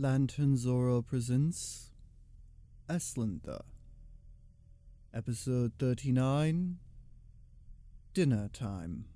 Lantern Zora presents Aslintha. Episode 39 Dinner Time.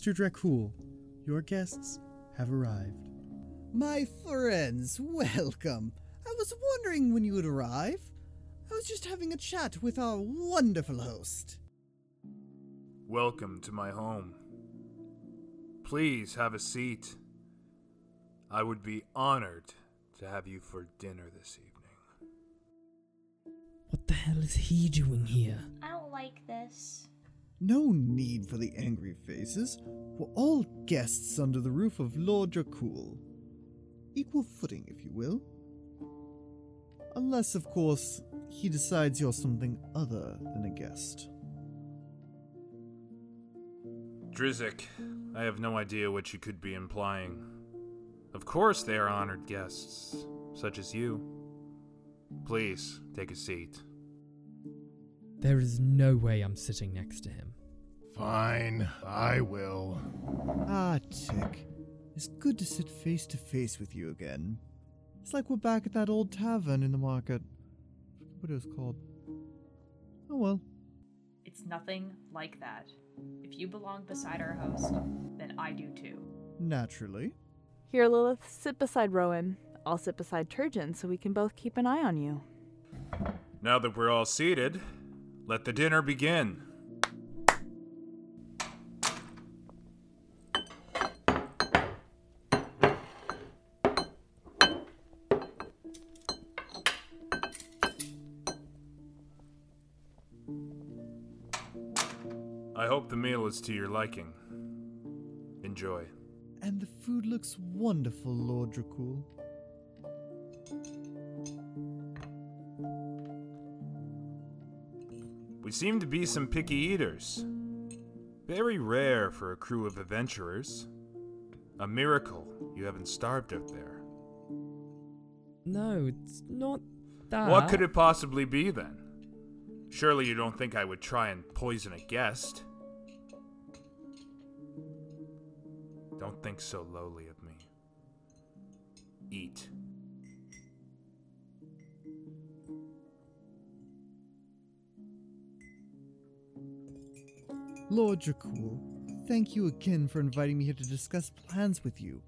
Master Dracul, your guests have arrived. My friends, welcome. I was wondering when you would arrive. I was just having a chat with our wonderful host. Welcome to my home. Please have a seat. I would be honored to have you for dinner this evening. What the hell is he doing here? I don't like this. No need for the angry faces. We're all guests under the roof of Lord Dracul. Equal footing, if you will. Unless, of course, he decides you're something other than a guest. Drizik, I have no idea what you could be implying. Of course, they are honored guests, such as you. Please, take a seat. There is no way I'm sitting next to him. Fine, I will. Ah, Tik. It's good to sit face to face with you again. It's like we're back at that old tavern in the market. What it was called. Oh well. It's nothing like that. If you belong beside our host, then I do too. Naturally. Here, Lilith, sit beside Rowen. I'll sit beside Terjan so we can both keep an eye on you. Now that we're all seated, let the dinner begin. I hope the meal is to your liking. Enjoy. And the food looks wonderful, Lord Dracul. We seem to be some picky eaters. Very rare for a crew of adventurers. A miracle you haven't starved out there. No, it's not that. What could it possibly be then? Surely you don't think I would try and poison a guest? Don't think so lowly of me. Eat. Lord Dracul, thank you again for inviting me here to discuss plans with you.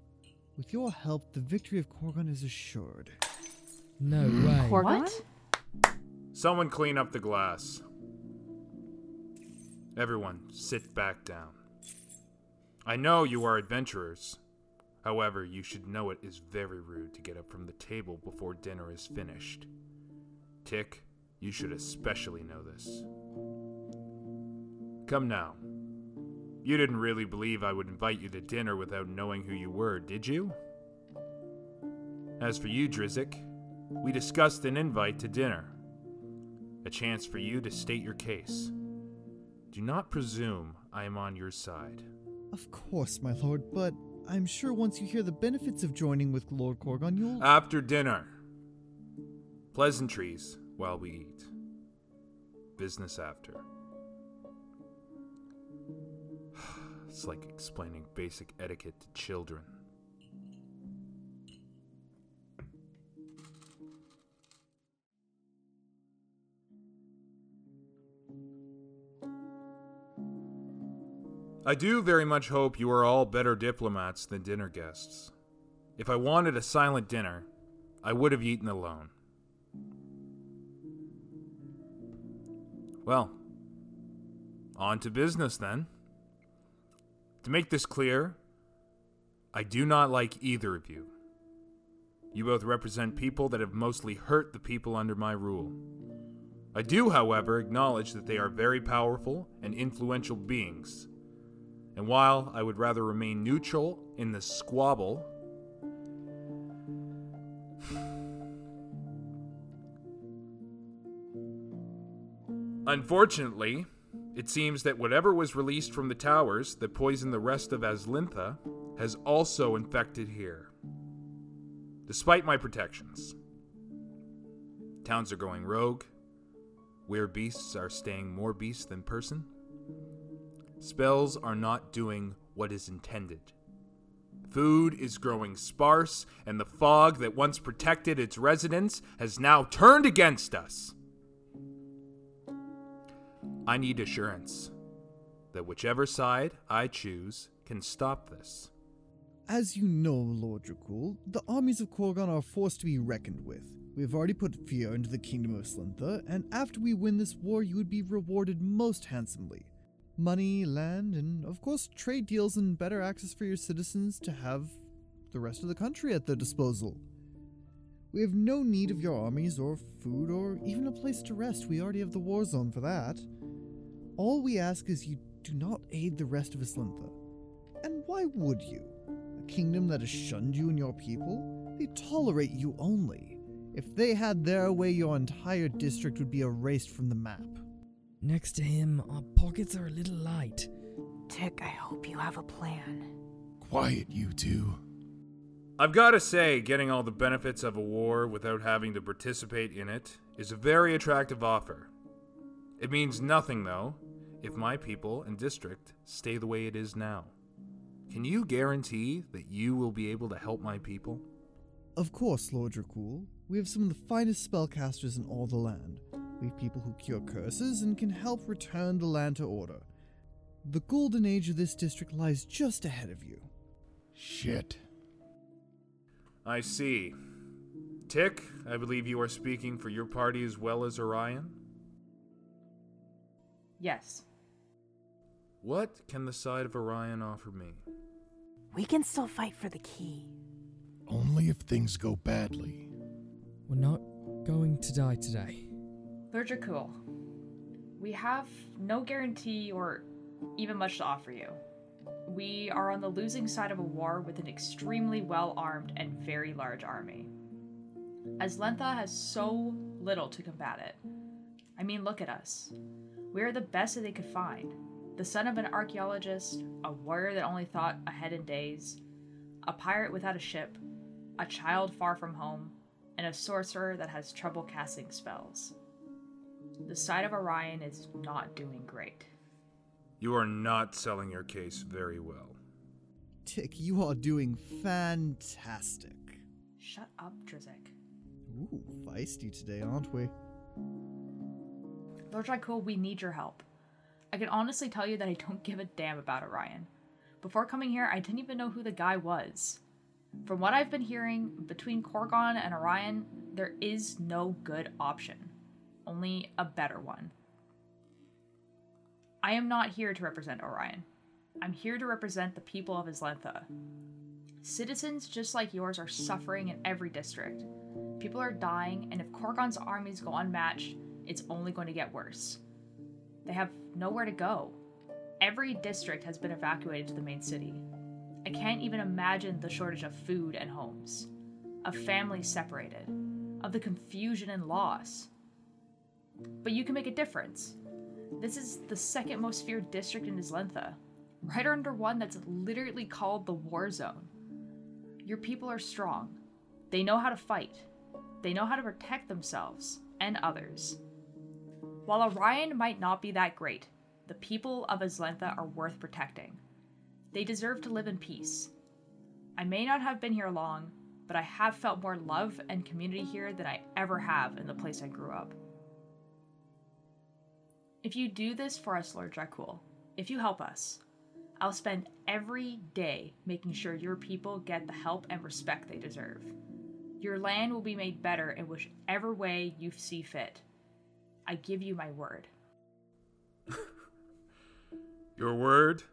With your help, the victory of Korgon is assured. No hmm. way. Korgon? Someone clean up the glass. Everyone, sit back down. I know you are adventurers. However, you should know it is very rude to get up from the table before dinner is finished. Tik, you should especially know this. Come now. You didn't really believe I would invite you to dinner without knowing who you were, did you? As for you, Drizik, we discussed an invite to dinner. A chance for you to state your case. Do not presume I am on your side. Of course, my lord, but I'm sure once you hear the benefits of joining with Lord Korgon, you'll. After dinner. Pleasantries while we eat. Business after. It's like explaining basic etiquette to children. I do very much hope you are all better diplomats than dinner guests. If I wanted a silent dinner, I would have eaten alone. Well, on to business then. To make this clear, I do not like either of you. You both represent people that have mostly hurt the people under my rule. I do, however, acknowledge that they are very powerful and influential beings. And while I would rather remain neutral in this squabble, unfortunately, it seems that whatever was released from the towers that poisoned the rest of Aslintha has also infected here. Despite my protections, towns are going rogue, weird beasts are staying more beast than person, spells are not doing what is intended. Food is growing sparse, and the fog that once protected its residents has now turned against us. I need assurance that whichever side I choose can stop this. As you know, Lord Dracul, the armies of Korgon are a force to be reckoned with. We have already put fear into the kingdom of Slintha, and after we win this war, you would be rewarded most handsomely. Money, land, and of course, trade deals and better access for your citizens to have the rest of the country at their disposal. We have no need of your armies or food or even a place to rest. We already have the war zone for that. All we ask is you do not aid the rest of Aslintha. And why would you? A kingdom that has shunned you and your people? They tolerate you only. If they had their way, your entire district would be erased from the map. Next to him, our pockets are a little light. Tik, I hope you have a plan. Quiet, you two. I've got to say, getting all the benefits of a war without having to participate in it is a very attractive offer. It means nothing, though, if my people and district stay the way it is now. Can you guarantee that you will be able to help my people? Of course, Lord Dracul. We have some of the finest spellcasters in all the land. We have people who cure curses and can help return the land to order. The golden age of this district lies just ahead of you. Shit. I see. Tik, I believe you are speaking for your party as well as Orion? Yes. What can the side of Orion offer me? We can still fight for the key. Only if things go badly. We're not going to die today. Lord Dracul, we have no guarantee or even much to offer you. We are on the losing side of a war with an extremely well armed and very large army. Aslintha has so little to combat it. I mean, look at us. We are the best that they could find. The son of an archaeologist, a warrior that only thought ahead in days, a pirate without a ship, a child far from home, and a sorcerer that has trouble casting spells. The side of Orion is not doing great. You are not selling your case very well. Tik, you are doing fantastic. Shut up, Drizik. Ooh, feisty today, aren't we? Lord Dracul, we need your help. I can honestly tell you that I don't give a damn about Orion. Before coming here, I didn't even know who the guy was. From what I've been hearing, between Korgon and Orion, there is no good option, only a better one. I am not here to represent Orion. I'm here to represent the people of Aslintha. Citizens just like yours are suffering in every district. People are dying, and if Korgon's armies go unmatched, it's only going to get worse. They have nowhere to go. Every district has been evacuated to the main city. I can't even imagine the shortage of food and homes, of families separated, of the confusion and loss. But you can make a difference. This is the second most feared district in Aslintha, right under one that's literally called the War Zone. Your people are strong. They know how to fight. They know how to protect themselves and others. While Orion might not be that great, the people of Aslintha are worth protecting. They deserve to live in peace. I may not have been here long, but I have felt more love and community here than I ever have in the place I grew up. If you do this for us, Lord Dracul, if you help us, I'll spend every day making sure your people get the help and respect they deserve. Your land will be made better in whichever way you see fit. I give you my word. Your word?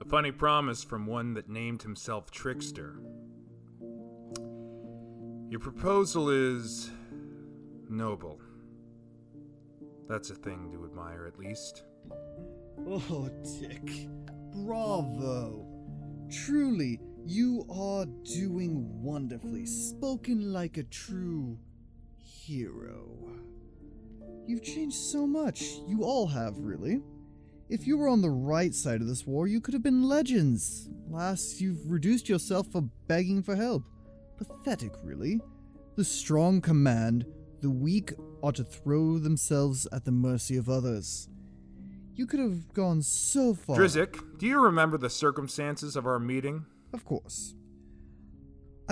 A funny promise from one that named himself Trickster. Your proposal is noble. That's a thing to admire, at least. Oh, Tik. Bravo. Truly, you are doing wonderfully. Spoken like a true hero. You've changed so much. You all have, really. If you were on the right side of this war, you could have been legends. Last, you've reduced yourself for begging for help. Pathetic, really. The strong command, the weak ought to throw themselves at the mercy of others. You could have gone so far. Drizik, do you remember the circumstances of our meeting? Of course.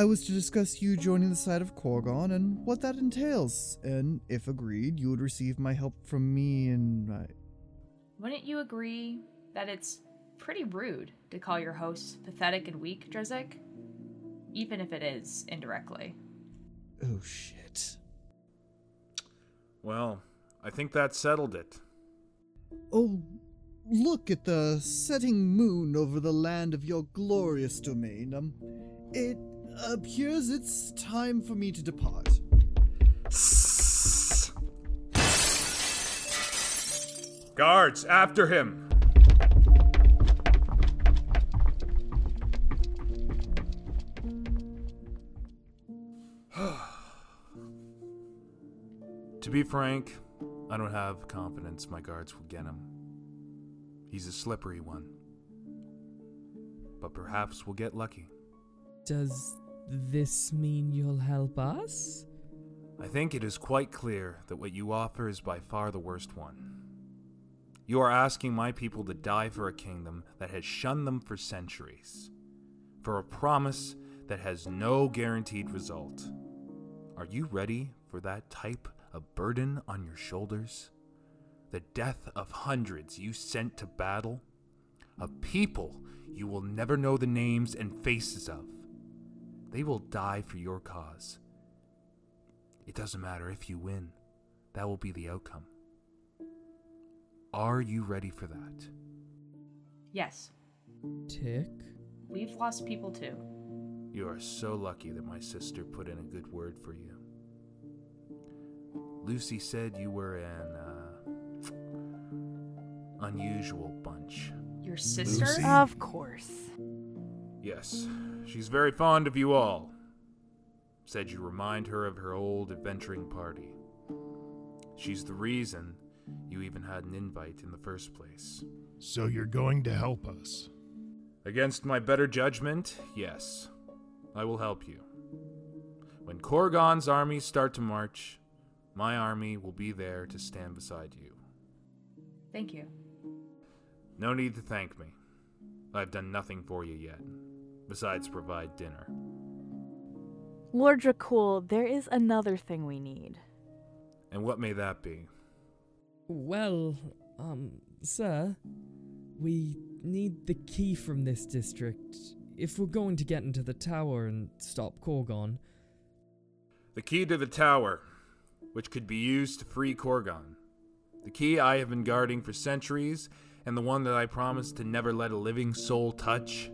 I was to discuss you joining the side of Korgon and what that entails, and if agreed, you would receive my help from me and I. Wouldn't you agree that it's pretty rude to call your hosts pathetic and weak, Drizik? Even if it is indirectly. Oh shit. Well, I think that settled it. Oh, look at the setting moon over the land of your glorious domain. Um, it appears it's time for me to depart. Guards, after him! to be frank, I don't have confidence my guards will get him. He's a slippery one. But perhaps we'll get lucky. Does this mean you'll help us? I think it is quite clear that what you offer is by far the worst one. You are asking my people to die for a kingdom that has shunned them for centuries, for a promise that has no guaranteed result. Are you ready for that type of burden on your shoulders? The death of hundreds you sent to battle? Of people you will never know the names and faces of? They will die for your cause. It doesn't matter if you win, that will be the outcome. Are you ready for that? Yes, Tik? we've lost people too. You are so lucky that my sister put in a good word for you. Lucy said you were an, uh, unusual bunch. Your sister? Lucy? Of course. Yes, she's very fond of you all. Said you remind her of her old adventuring party. She's the reason you even had an invite in the first place. So you're going to help us. Against my better judgment, yes, I will help you. When Korgon's armies start to march, my army will be there to stand beside you. Thank you. No need to thank me. I've done nothing for you yet, besides provide dinner. Lord Dracul, there is another thing we need. And what may that be? Well, um, sir, we need the key from this district if we're going to get into the tower and stop Korgon. The key to the tower, which could be used to free Korgon. The key I have been guarding for centuries, and the one that I promised to never let a living soul touch.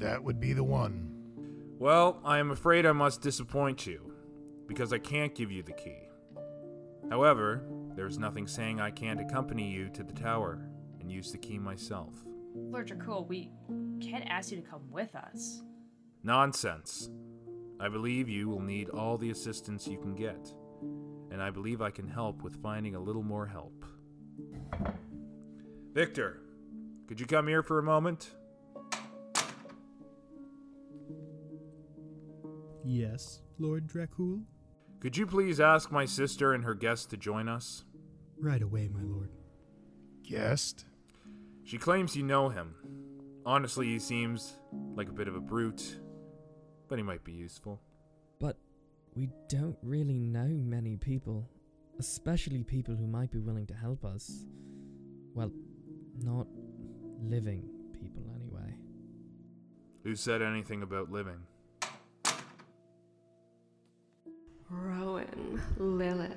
That would be the one. Well, I am afraid I must disappoint you, because I can't give you the key. However, there's nothing saying I can't accompany you to the tower and use the key myself. Lord Dracul, we can't ask you to come with us. Nonsense. I believe you will need all the assistance you can get, and I believe I can help with finding a little more help. Victor, could you come here for a moment? Yes, Lord Dracul? Could you please ask my sister and her guest to join us? Right away, my lord. Guest? She claims you know him. Honestly, he seems like a bit of a brute, but he might be useful. But we don't really know many people, especially people who might be willing to help us. Well, not living people anyway. Who said anything about living? Rowen, Lilith,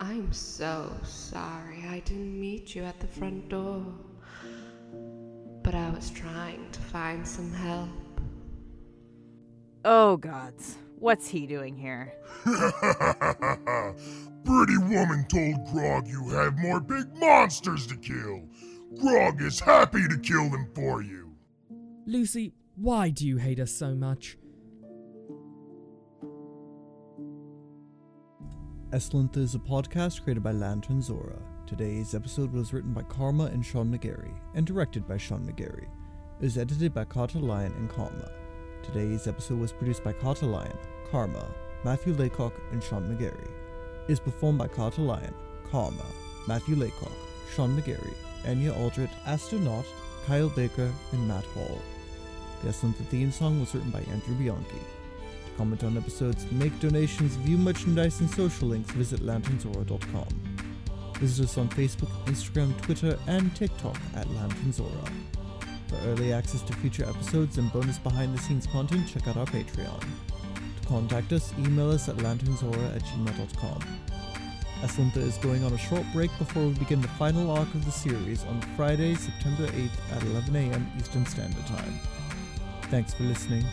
I'm so sorry I didn't meet you at the front door. But I was trying to find some help. Oh, gods. What's he doing here? Pretty woman told Grog you have more big monsters to kill. Grog is happy to kill them for you. Lucy, why do you hate us so much? Aslintha is a podcast created by Lantern Zora. Today's episode was written by Karma and Sean McGarry and directed by Sean McGarry. It was edited by Carter Lyon and Karma. Today's episode was produced by Carter Lyon, Karma, Matthew Laycock, and Sean McGarry. It is performed by Carter Lyon, Karma, Matthew Laycock, Sean McGarry, Anya Alldritt, Astronaut, Kyle Baker, and Matt Hall. The Aslintha theme song was written by Andrew Bianchi. Comment on episodes, make donations, view merchandise, and social links, visit lanternzora.com. Visit us on Facebook, Instagram, Twitter, and TikTok at lanternzora. For early access to future episodes and bonus behind the scenes content, check out our Patreon. To contact us, email us at lanternzora at gmail.com. Aslintha is going on a short break before we begin the final arc of the series on Friday, September 8th at 11 a.m. Eastern Standard Time. Thanks for listening.